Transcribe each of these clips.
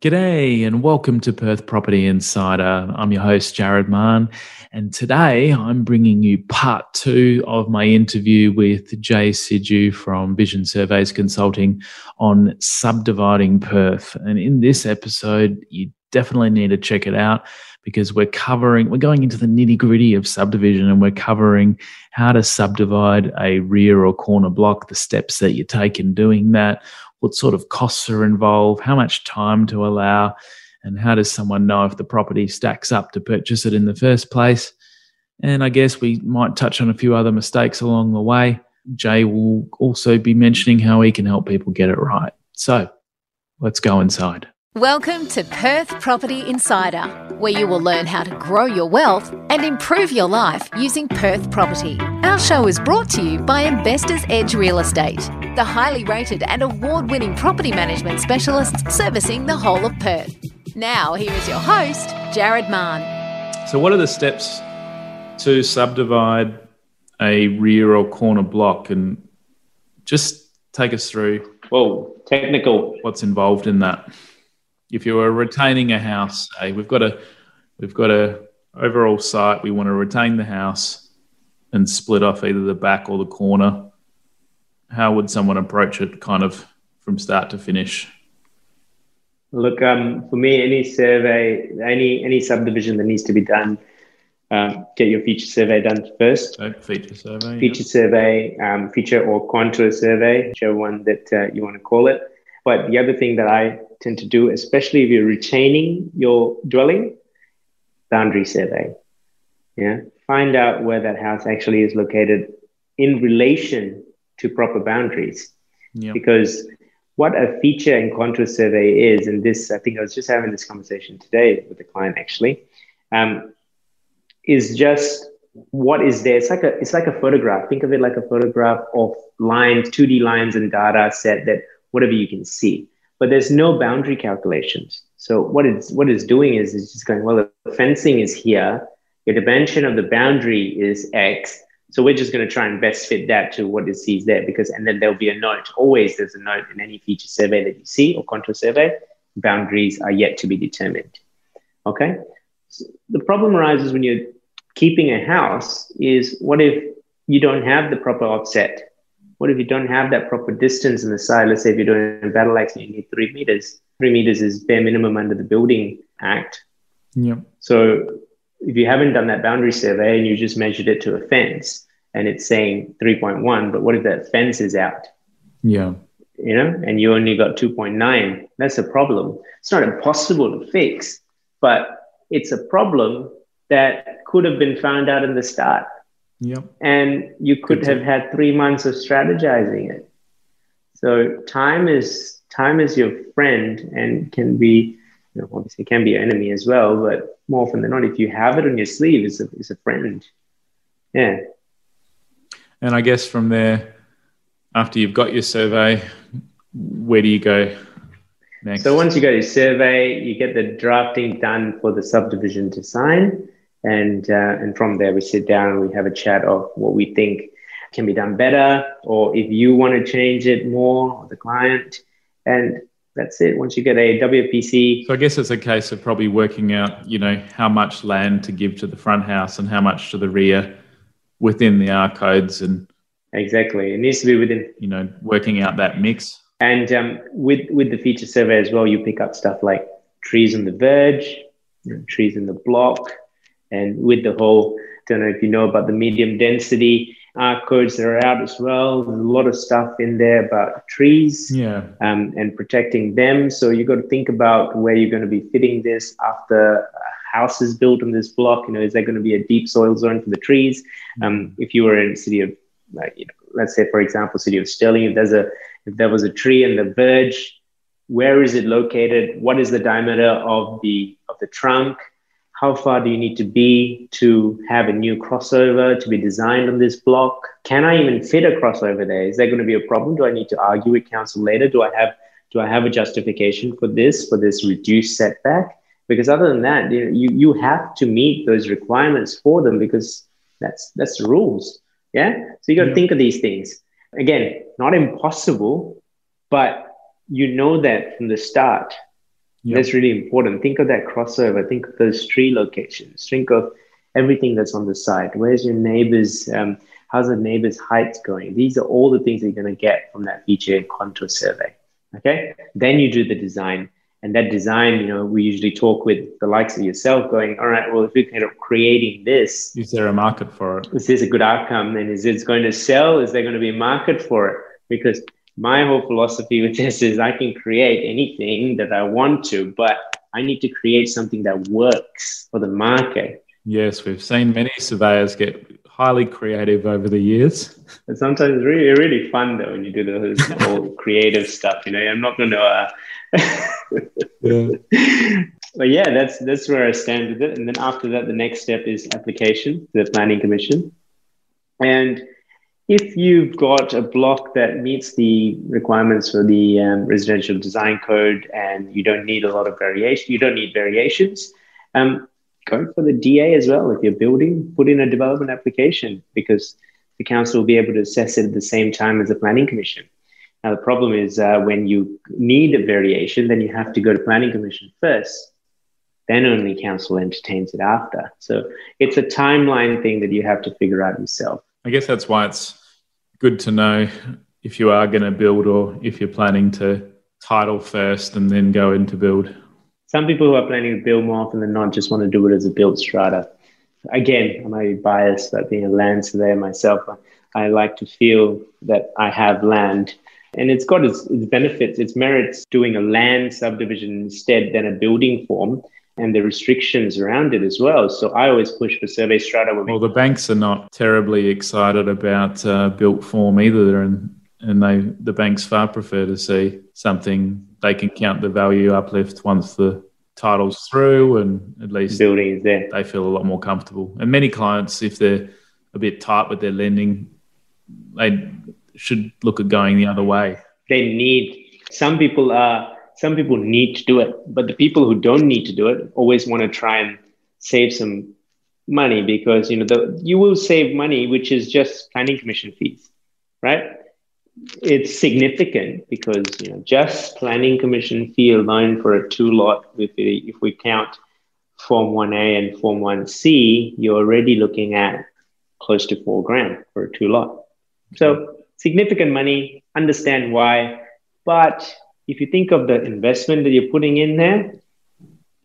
G'day and welcome to Perth Property Insider. I'm your host, Jarrad Mahon, and today I'm bringing you part two of my interview with Jay Sidhu from Vision Surveys Consulting on subdividing Perth. And in this episode, you definitely need to check it out because we're covering, we're going into the nitty gritty of subdivision and we're covering how to subdivide a rear or corner block, the steps that you take in doing that what sort of costs are involved, how much time to allow, and how does someone know if the property stacks up to purchase it in the first place. And I guess we might touch on a few other mistakes along the way. Jay will also be mentioning how he can help people get it right. So let's go inside. Welcome to Perth Property Insider, where you will learn how to grow your wealth and improve your life using Perth property. Our show is brought to you by Investors Edge Real Estate, the highly rated and award winning property management specialists servicing the whole of Perth. Now, here is your host, Jarrad Mahon. So, what are the steps to subdivide a rear or corner block? And just take us through. Well, technical. What's involved in that? If you were retaining a house, say we've got a we've got a overall site, we want to retain the house and split off either the back or the corner. How would someone approach it, kind of from start to finish? Look, um, for me, any survey, any any subdivision that needs to be done, um, get your feature survey done first. So feature survey. Feature survey, um, feature or contour survey, whichever one that uh, you want to call it. But the other thing that I tend to do, especially if you're retaining your dwelling, boundary survey. Yeah. Find out where that house actually is located in relation to proper boundaries. Yep. Because what a feature and contour survey is, and this, I think I was just having this conversation today with the client actually, um, is just what is there. It's like a it's like a photograph. Think of it like a photograph of lines, 2D lines and data set that whatever you can see but there's no boundary calculations. So what it's what it's doing is it's just going, well, the fencing is here, your dimension of the boundary is X. So we're just going to try and best fit that to what it sees there because and then there'll be a note. Always there's a note in any feature survey that you see or contour survey, boundaries are yet to be determined. Okay. So the problem arises when you're keeping a house is what if you don't have the proper offset what if you don't have that proper distance in the side? Let's say if you're doing a battle axe and you need three meters. Three meters is bare minimum under the Building Act. Yeah. So if you haven't done that boundary survey and you just measured it to a fence and it's saying 3.1, but what if that fence is out? Yeah. You know, and you only got 2.9, that's a problem. It's not impossible to fix, but it's a problem that could have been found out in the start. Yep. And you could have had three months of strategizing it. So time is time is your friend and can be, you know, obviously can be your enemy as well. But more often than not, if you have it on your sleeve, it's a, it's a friend. Yeah. And I guess from there, after you've got your survey, where do you go next? So once you got your survey, you get the drafting done for the subdivision to sign and uh, and from there we sit down and we have a chat of what we think can be done better or if you want to change it more the client. And that's it. Once you get a WAPC so i guess it's a case of probably working out you know how much land to give to the front house and how much to the rear within the r codes and exactly. It needs to be within. You know working out that mix. And um, with with the feature survey as well you pick up stuff like trees on the verge trees in the block and with the whole, don't know if you know about the medium density R codes that are out as well. There's a lot of stuff in there about trees yeah. um, and protecting them. So you've got to think about where you're going to be fitting this after a house is built on this block. You know, is there going to be a deep soil zone for the trees? Um, if you were in city of, like, you know, let's say for example, city of Stirling, if there's a if there was a tree in the verge, where is it located? What is the diameter of the of the trunk? How far do you need to be to have a new crossover to be designed on this block? Can I even fit a crossover there? Is there going to be a problem? Do I need to argue with council later? Do I have do I have a justification for this for this reduced setback? Because other than that, you you, you have to meet those requirements for them because that's that's the rules. Yeah. So you got to yeah. think of these things. Again, not impossible, but you know that from the start Yep. That's really important. Think of that crossover. Think of those tree locations. Think of everything that's on the site. Where's your neighbor's? Um, how's the neighbor's height going? These are all the things that you're going to get from that feature and contour survey. Okay. Then you do the design. And that design, you know, we usually talk with the likes of yourself going, all right, well, if we're kind of creating this, is there a market for it? Is this a good outcome? And is it going to sell? Is there going to be a market for it? Because my whole philosophy with this is I can create anything that I want to, but I need to create something that works for the market. Yes, we've seen many surveyors get highly creative over the years. And sometimes it's really, really fun though when you do those whole creative stuff. You know, I'm not going to. Uh... yeah. But yeah, that's that's where I stand with it. And then after that, the next step is application to the planning commission. And if you've got a block that meets the requirements for the um, residential design code and you don't need a lot of variation, you don't need variations, um, go for the DA as well. If you're building, put in a development application because the council will be able to assess it at the same time as the planning commission. Now, the problem is uh, when you need a variation, then you have to go to planning commission first. Then only council entertains it after. So it's a timeline thing that you have to figure out yourself. I guess that's why it's good to know if you are going to build or if you're planning to title first and then go into build some people who are planning to build more often than not just want to do it as a build strata. Again, I might be biased, but being a land surveyor myself, I like to feel that I have land. And it's got its, its benefits, its merits doing a land subdivision instead than a building form and the restrictions around it as well. So I always push for survey strata. Well, the banks are not terribly excited about uh, built form either, and and they the banks far prefer to see something they can count the value uplift once the title's through and at least building is there. They feel a lot more comfortable. And many clients, if they're a bit tight with their lending, they should look at going the other way. They need some people are some people need to do it, but the people who don't need to do it always want to try and save some money because you know the, you will save money, which is just planning commission fees, right? it's significant because you know just planning commission fee alone for a two lot if we, if we count form 1a and form 1c you're already looking at close to four grand for a two lot so significant money understand why but if you think of the investment that you're putting in there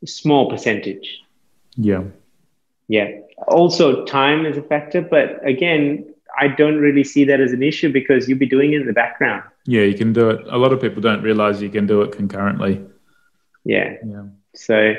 small percentage yeah yeah also time is a factor but again I don't really see that as an issue because you'll be doing it in the background. Yeah, you can do it. A lot of people don't realize you can do it concurrently. Yeah. Yeah. So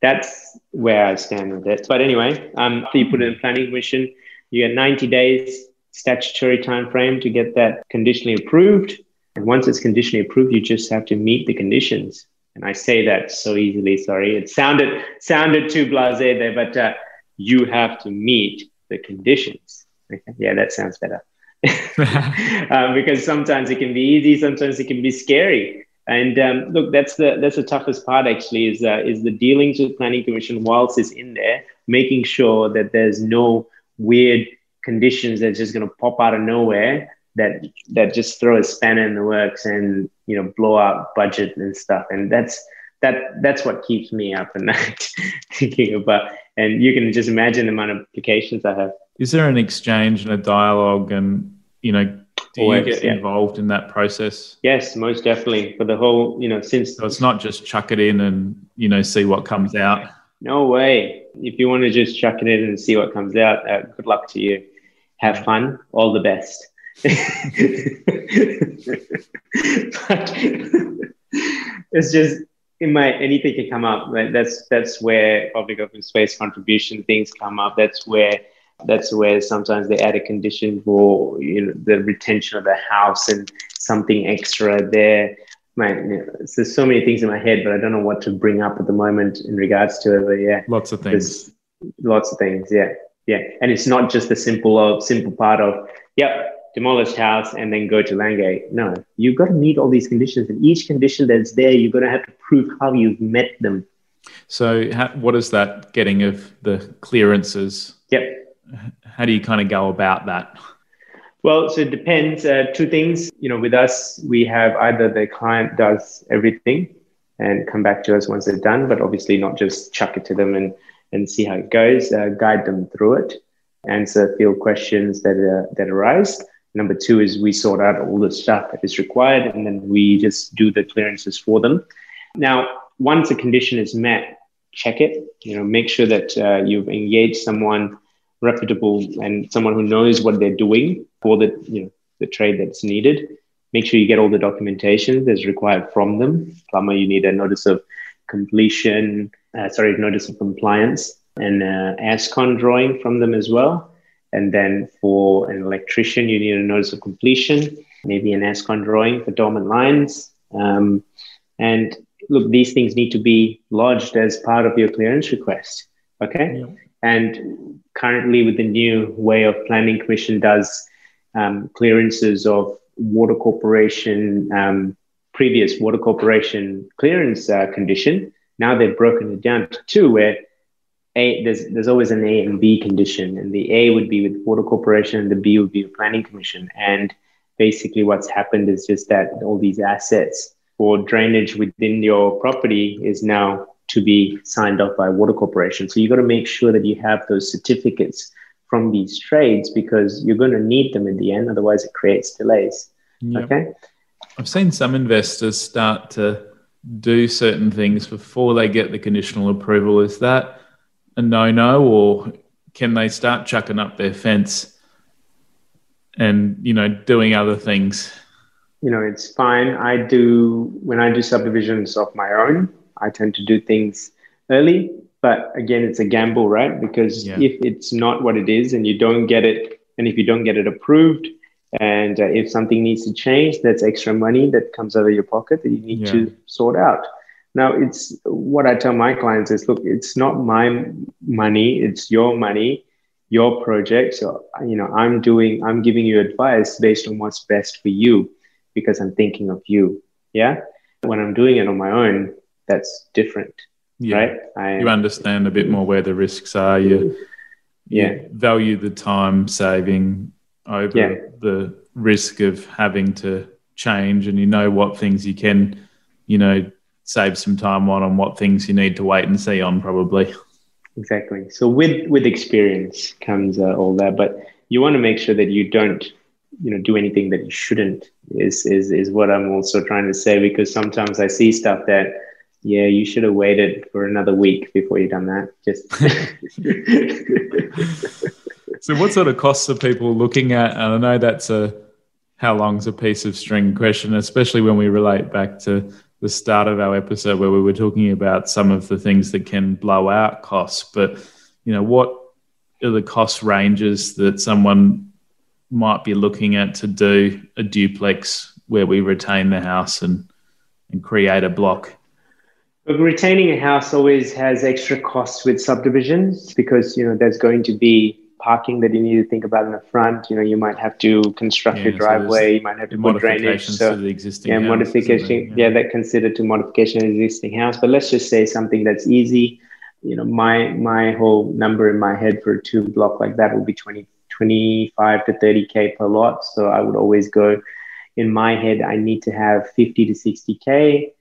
that's where I stand with it. But anyway, um, after you put it in planning commission, you get 90 days statutory time frame to get that conditionally approved. And once it's conditionally approved, you just have to meet the conditions. And I say that so easily. Sorry, it sounded sounded too blasé there, but uh, you have to meet the conditions. Okay. Yeah, that sounds better. um, because sometimes it can be easy, sometimes it can be scary. And um, look, that's the that's the toughest part actually is uh, is the dealings with planning commission whilst it's in there, making sure that there's no weird conditions that's just going to pop out of nowhere that that just throw a spanner in the works and you know blow out budget and stuff. And that's that that's what keeps me up at night thinking about. And you can just imagine the amount of applications I have. Is there an exchange and a dialogue and you know do Always, you get yeah. involved in that process? Yes most definitely. For the whole you know since so it's not just chuck it in and you know see what comes out? No way. If you want to just chuck it in and see what comes out uh, good luck to you. Have fun. All the best but it's just it might anything can come up Like that's that's where public open space contribution things come up that's where that's where sometimes they add a condition for you know the retention of the house and something extra there. Man, you know, there's so many things in my head, but I don't know what to bring up at the moment in regards to it. But yeah, lots of things. Lots of things. Yeah, yeah, and it's not just the simple of simple part of yep demolish house and then go to Landgate. No, you've got to meet all these conditions, and each condition that's there, you're going to have to prove how you've met them. So, how, what is that getting of the clearances? Yep how do you kind of go about that? Well, so it depends. Uh, two things, you know, with us, we have either the client does everything and come back to us once they're done. But obviously, not just chuck it to them and and see how it goes. Uh, guide them through it, answer field questions that uh, that arise. Number two is we sort out all the stuff that is required, and then we just do the clearances for them. Now, once a condition is met, check it. You know, make sure that uh, you've engaged someone reputable and someone who knows what they're doing for the you know the trade that's needed. Make sure you get all the documentation that's required from them. Plumber, you need a notice of completion, uh, sorry, notice of compliance, and uh, ASCON drawing from them as well. And then for an electrician, you need a notice of completion, maybe an ASCON drawing for dormant lines. Um, and look, these things need to be lodged as part of your clearance request. Okay. Yeah. And currently, with the new way of planning, commission does um, clearances of water corporation, um, previous water corporation clearance uh, condition. Now they've broken it down to two, where a there's there's always an A and B condition, and the A would be with water corporation, and the B would be with planning commission. And basically, what's happened is just that all these assets for drainage within your property is now to be signed off by water corporation. So you've got to make sure that you have those certificates from these trades because you're going to need them in the end. Otherwise, it creates delays. Yep. Okay. I've seen some investors start to do certain things before they get the conditional approval. Is that a no no, or can they start chucking up their fence and you know doing other things? You know, it's fine. I do when I do subdivisions of my own. I tend to do things early but again, it's a gamble, right? Because yeah. if it's not what it is and you don't get it, and if you don't get it approved, and uh, if something needs to change, that's extra money that comes out of your pocket that you need yeah. to sort out. Now, it's what I tell my clients is look, it's not my money, it's your money, your project. So, you know, I'm doing, I'm giving you advice based on what's best for you because I'm thinking of you. Yeah. When I'm doing it on my own, that's different yeah. right? I, you understand a bit more where the risks are. You, yeah. You value the time saving over yeah. the risk of having to change, and you know what things you can, you know, save some time on, and what things you need to wait and see on, probably. Exactly. So with with experience comes uh, all that, but you want to make sure that you don't you know do anything that you shouldn't is is is what i'm also trying to say because sometimes i see stuff that yeah, you should have waited for another week before you done that. Just so, what sort of costs are people looking at? And I know that's a how long's a piece of string question, especially when we relate back to the start of our episode where we were talking about some of the things that can blow out costs. But you know, what are the cost ranges that someone might be looking at to do a duplex where we retain the house and and create a block? But retaining a house always has extra costs with subdivisions because you know there's going to be parking that you need to think about in the front. You know, you might have to construct yeah, your driveway, so you might have to put drainage. So, the existing yeah, modification. Yeah. yeah, that considered to modification of the existing house. But let's just say something that's easy. You know, my my whole number in my head for a two block like that would be 20, 25 to 30k per lot. So I would always go in my head, I need to have 50 to 60k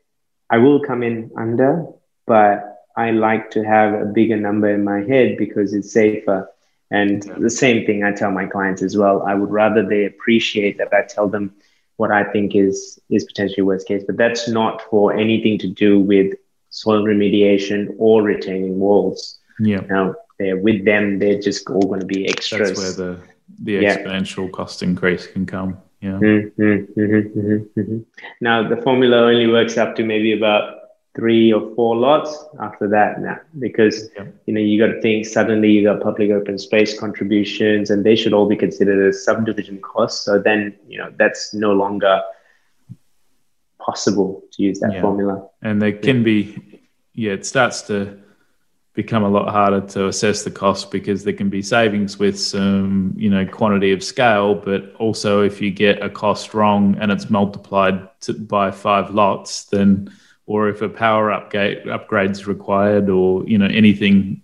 I will come in under, but I like to have a bigger number in my head because it's safer. And the same thing I tell my clients as well. I would rather they appreciate that I tell them what I think is is potentially worst case, but that's not for anything to do with soil remediation or retaining walls. Yeah. Now they're with them, they're just all going to be extras. That's where the the yeah. exponential cost increase can come. Yeah. Mm-hmm, mm-hmm, mm-hmm, mm-hmm, now the formula only works up to maybe about three or four lots. After that, now because yeah. you know you got to think suddenly you got public open space contributions, and they should all be considered as subdivision costs. So then you know that's no longer possible to use that yeah. formula. And there can be, yeah, it starts to become a lot harder to assess the cost because there can be savings with some you know quantity of scale but also if you get a cost wrong and it's multiplied to, by five lots then or if a power upgrade upgrades required or you know anything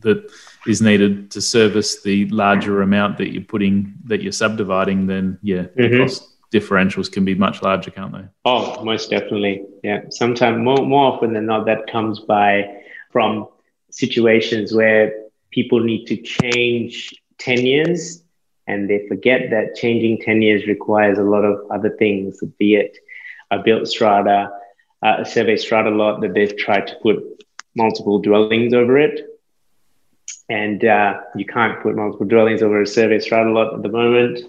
that is needed to service the larger amount that you're putting that you're subdividing then yeah mm-hmm. the cost differentials can be much larger, can't they? Oh, most definitely. Yeah. Sometimes more more often than not, that comes by from situations where people need to change tenures and they forget that changing tenures requires a lot of other things, be it a built strata, uh, a survey strata lot that they've tried to put multiple dwellings over it. And uh, you can't put multiple dwellings over a survey strata lot at the moment.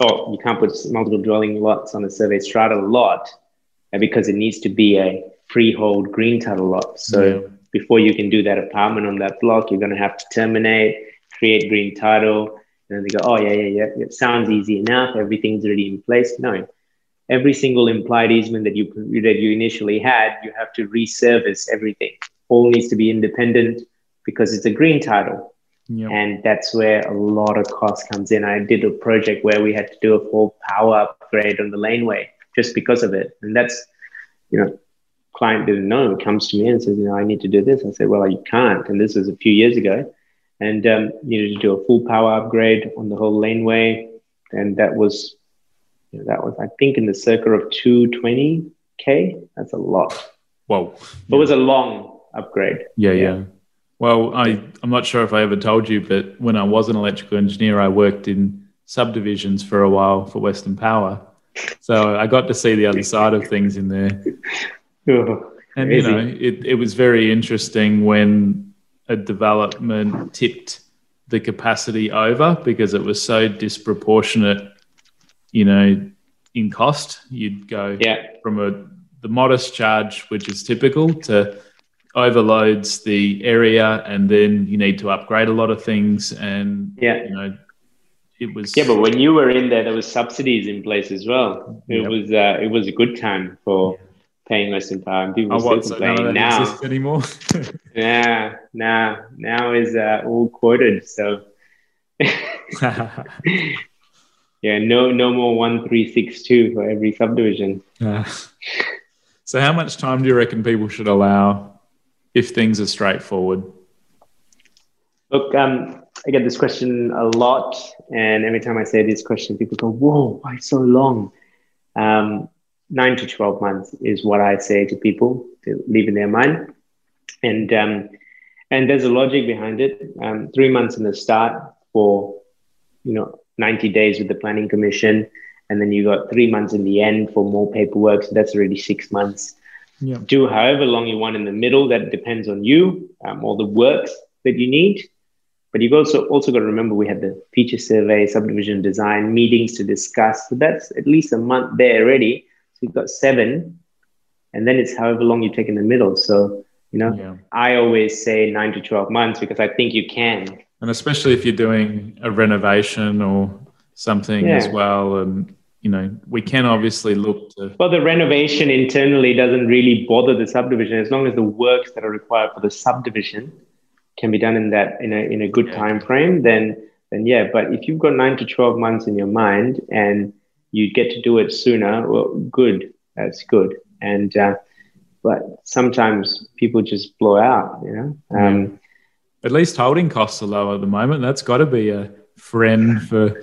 Or you can't put multiple dwelling lots on a survey strata lot uh, because it needs to be a freehold green title lot. So yeah. before you can do that apartment on that block, you're going to have to terminate, create green title. And then they go, oh, yeah, yeah, yeah. It sounds easy enough. Everything's already in place. No, every single implied easement that you that you initially had, you have to resurface everything. All needs to be independent because it's a green title. Yep. And that's where a lot of cost comes in. I did a project where we had to do a full power upgrade on the laneway just because of it. And that's, you know, client didn't know. It comes to me and says, you know, I need to do this. I said, well, you can't. And this was a few years ago. And um, needed to do a full power upgrade on the whole laneway. And that was, you know, that was, I think, in the circle of 220K. That's a lot. Whoa. It was a long upgrade. Yeah, yeah. yeah. Well, I, I'm not sure if I ever told you, but when I was an electrical engineer, I worked in subdivisions for a while for Western Power. So I got to see the other side of things in there. Oh, and, you know, it, it was very interesting when a development tipped the capacity over because it was so disproportionate, you know, in cost. You'd go yeah. from a the modest charge, which is typical, to overloads the area and then you need to upgrade a lot of things and yeah you know it was yeah but when you were in there there was subsidies in place as well it yep. was uh, it was a good time for paying less in power and people oh, still complaining now anymore yeah now now is uh, all quoted so yeah no no more 1362 for every subdivision uh, so how much time do you reckon people should allow if things are straightforward? Look, um, I get this question a lot, and every time I say this question, people go, "Whoa, why so long?" Um, nine to twelve months is what I say to people to leave in their mind, and um, and there's a logic behind it. Um, three months in the start for you know ninety days with the planning commission, and then you got three months in the end for more paperwork. So that's already six months yeah. do however long you want in the middle. That depends on you, um, all the works that you need. But you've also also got to remember we had the feature survey, subdivision design meetings to discuss. So that's at least a month there already. So you've got seven, and then it's however long you take in the middle. So you know, yeah. I always say nine to twelve months because I think you can. And especially if you're doing a renovation or something yeah. as well, and you know, we can obviously look to. Well, the renovation internally doesn't really bother the subdivision as long as the works that are required for the subdivision can be done in that in a in a good yeah. time frame. Then then yeah, but if you've got nine to twelve months in your mind and you get to do it sooner, well, good. That's good. And uh, but sometimes people just blow out. You know. Um, At least holding costs are low at the moment. That's got to be a friend for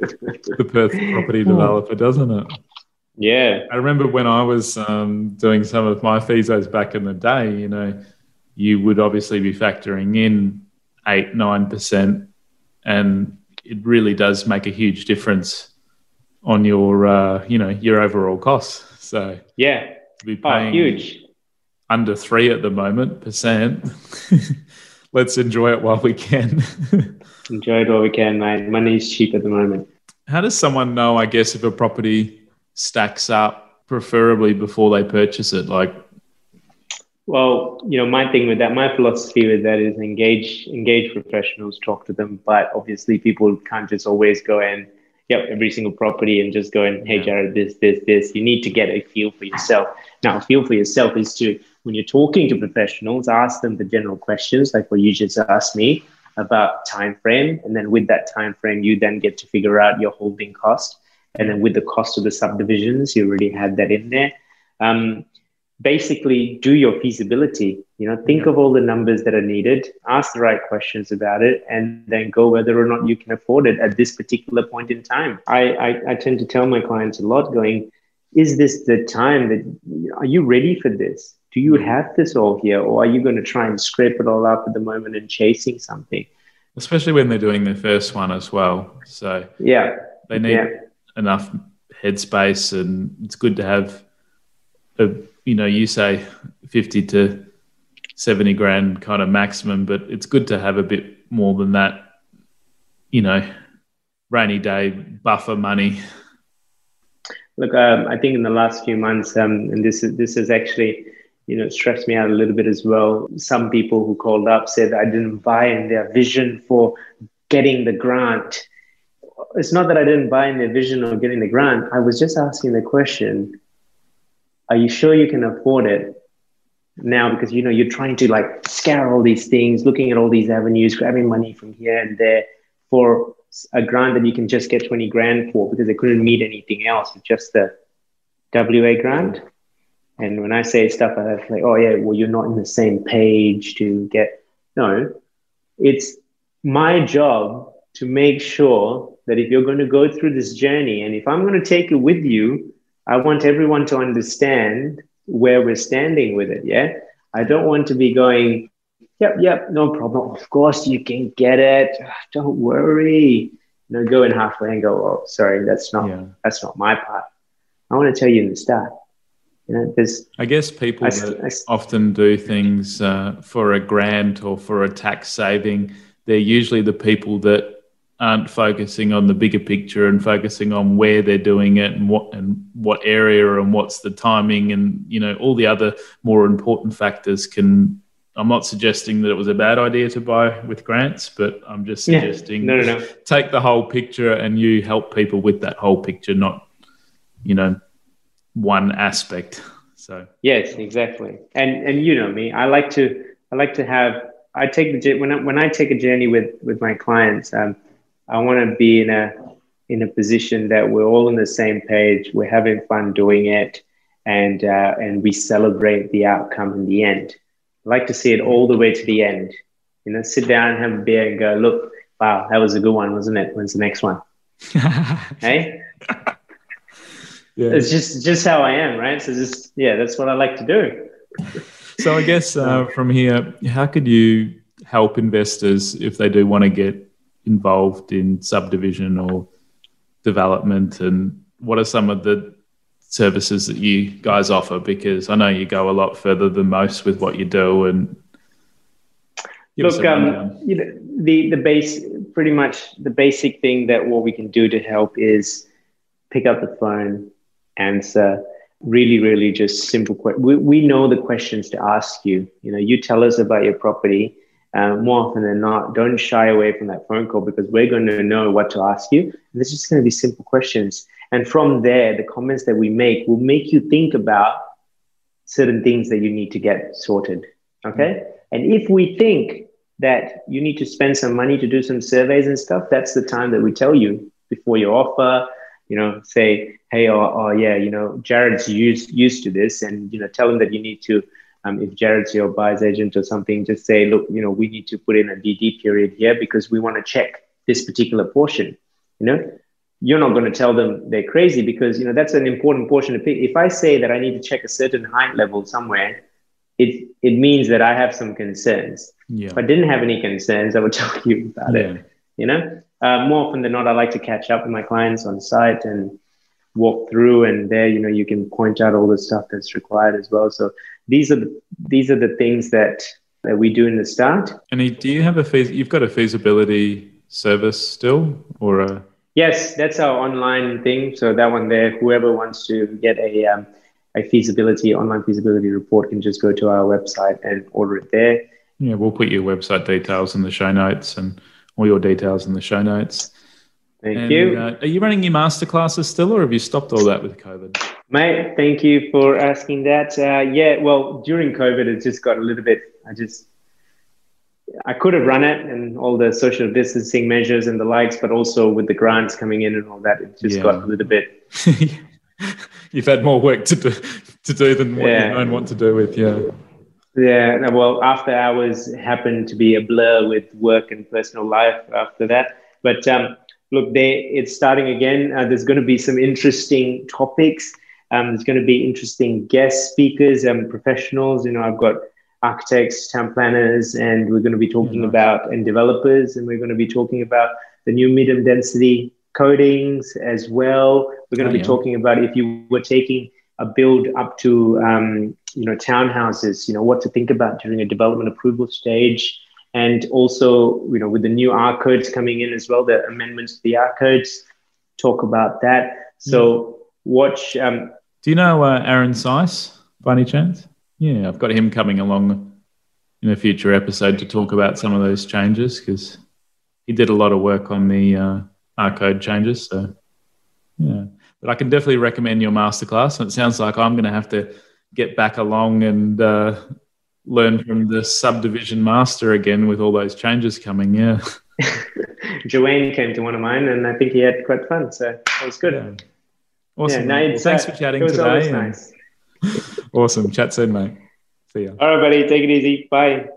the Perth property developer, doesn't it? Yeah. I remember when I was um, doing some of my feasos back in the day, you know, you would obviously be factoring in eight, nine percent, and it really does make a huge difference on your, uh, you know, your overall costs. So yeah, be oh, paying oh, huge under three at the moment percent. Let's enjoy it while we can. enjoy it while we can, mate. Money is cheap at the moment. How does someone know, I guess, if a property stacks up, preferably before they purchase it? Like, well, you know, my thing with that, my philosophy with that is engage, engage professionals, talk to them. But obviously, people can't just always go and yep, every single property and just go and hey, Jarrad, this, this, this. You need to get a feel for yourself. Now, a feel for yourself is to when you're talking to professionals, ask them the general questions like what you just asked me about time frame and then with that time frame you then get to figure out your holding cost and then with the cost of the subdivisions you already had that in there um, basically do your feasibility. You know, think yeah. of all the numbers that are needed, ask the right questions about it, and then go whether or not you can afford it at this particular point in time. I, I, I tend to tell my clients a lot going, is this the time that are you ready for this? Do you have this all here, or are you going to try and scrape it all up at the moment and chasing something? Especially when they're doing their first one as well. So yeah, they need yeah. enough headspace, and it's good to have a you know you say fifty to seventy grand kind of maximum, but it's good to have a bit more than that. You know, rainy day buffer money Look, um, I think in the last few months, um, and this is this has actually, you know, it stressed me out a little bit as well. Some people who called up said I didn't buy in their vision for getting the grant. It's not that I didn't buy in their vision of getting the grant. I was just asking the question: Are you sure you can afford it? now because you know you're trying to like scour all these things looking at all these avenues grabbing money from here and there for a grant that you can just get 20 grand for because they couldn't meet anything else with just the WA grant. And when I say stuff like, like, oh yeah, well, you're not in the same page to get, no, it's my job to make sure that if you're going to go through this journey and if I'm going to take it with you, I want everyone to understand where we're standing with it. Yeah. I don't want to be going, Yep, yep, no problem. Of course you can get it. Ah, don't worry. You know, go in halfway and go, oh, sorry, that's not yeah. that's not my part. I want to tell you in the start. You know, there's. I guess people I, I, often do things uh, for a grant or for a tax saving, they're usually the people that aren't focusing on the bigger picture and focusing on where they're doing it and what and what area and what's the timing and you know all the other more important factors can I'm not suggesting that it was a bad idea to buy with grants, but I'm just suggesting yeah. no, no, no. take the whole picture and you help people with that whole picture, not you know one aspect. So yes, exactly. And and you know me, I like to I like to have I take the when I, when I take a journey with with my clients, um, I want to be in a in a position that we're all on the same page, we're having fun doing it, and uh, and we celebrate the outcome in the end. I like to see it all the way to the end. You know, sit down, and have a beer, and go, look, wow, that was a good one, wasn't it? When's the next one? hey? Yeah. It's just just how I am, right? So just yeah, that's what I like to do. so I guess uh, from here, how could you help investors if they do want to get involved in subdivision or development, and what are some of the services that you guys offer? Because I know you go a lot further than most with what you do. And look, um, you know, the the base pretty much the basic thing that what we can do to help is pick up the phone, answer really, really just simple questions. We, we know the questions to ask you. You know, you tell us about your property. Um, more often than not, don't shy away from that phone call because we're going to know what to ask you. And it's just going to be simple questions. And from there, the comments that we make will make you think about certain things that you need to get sorted. Okay. Mm-hmm. And if we think that you need to spend some money to do some surveys and stuff, that's the time that we tell you before your offer, you know, say, hey, oh, oh yeah, you know, Jarrad's used used to this, and you know, tell him that you need to, um, if Jarrad's your buyer's agent or something, just say, look, you know, we need to put in a DD period here because we want to check this particular portion. You know, you're not going to tell them they're crazy because you know that's an important portion of If I say that I need to check a certain height level somewhere, it it means that I have some concerns. Yeah. If I didn't have any concerns, I would tell you about yeah. it. You know, uh, more often than not, I like to catch up with my clients on site and walk through, and there, you know, you can point out all the stuff that's required as well. So these are the these are the things that that we do in the start. And do you have a feas- you've got a feasibility service still, or a Yes, that's our online thing. So that one there, whoever wants to get a um, a feasibility online feasibility report can just go to our website and order it there. Yeah, we'll put your website details in the show notes and all your details in the show notes. Thank and, you. Uh, are you running your masterclasses still, or have you stopped all that with COVID? Mate, thank you for asking that. Uh, yeah, well, during COVID, it just got a little bit. I just I could have run it and all the social distancing measures and the likes, but also with the grants coming in and all that, it just yeah. got a little bit. you've had more work to do to do than what yeah. you don't want to do with. Yeah. Yeah. Well, after hours happened to be a blur with work and personal life after that. But um, look, they it's starting again. Uh, there's going to be some interesting topics. Um, there's going to be interesting guest speakers and professionals. You know, I've got architects, town planners, and we're going to be talking yeah, about and developers, and we're going to be talking about the new medium density coatings as well. We're going to oh, be yeah. talking about if you were taking a build up to um, you know townhouses, you know what to think about during a development approval stage, and also you know with the new R codes coming in as well, the amendments to the R codes. Talk about that. So mm. watch. Um, Do you know uh, Aaron Seiss by any chance? Yeah, I've got him coming along in a future episode to talk about some of those changes because he did a lot of work on the uh, R code changes. So, yeah, but I can definitely recommend your masterclass. And it sounds like I'm going to have to get back along and uh, learn from the subdivision master again with all those changes coming. Yeah. Joanne came to one of mine, and I think he had quite fun. So it was good. Yeah. Awesome. Yeah, well, thanks for chatting today. Nice. awesome. Chat soon, mate. See ya. All right, buddy. Take it easy. Bye.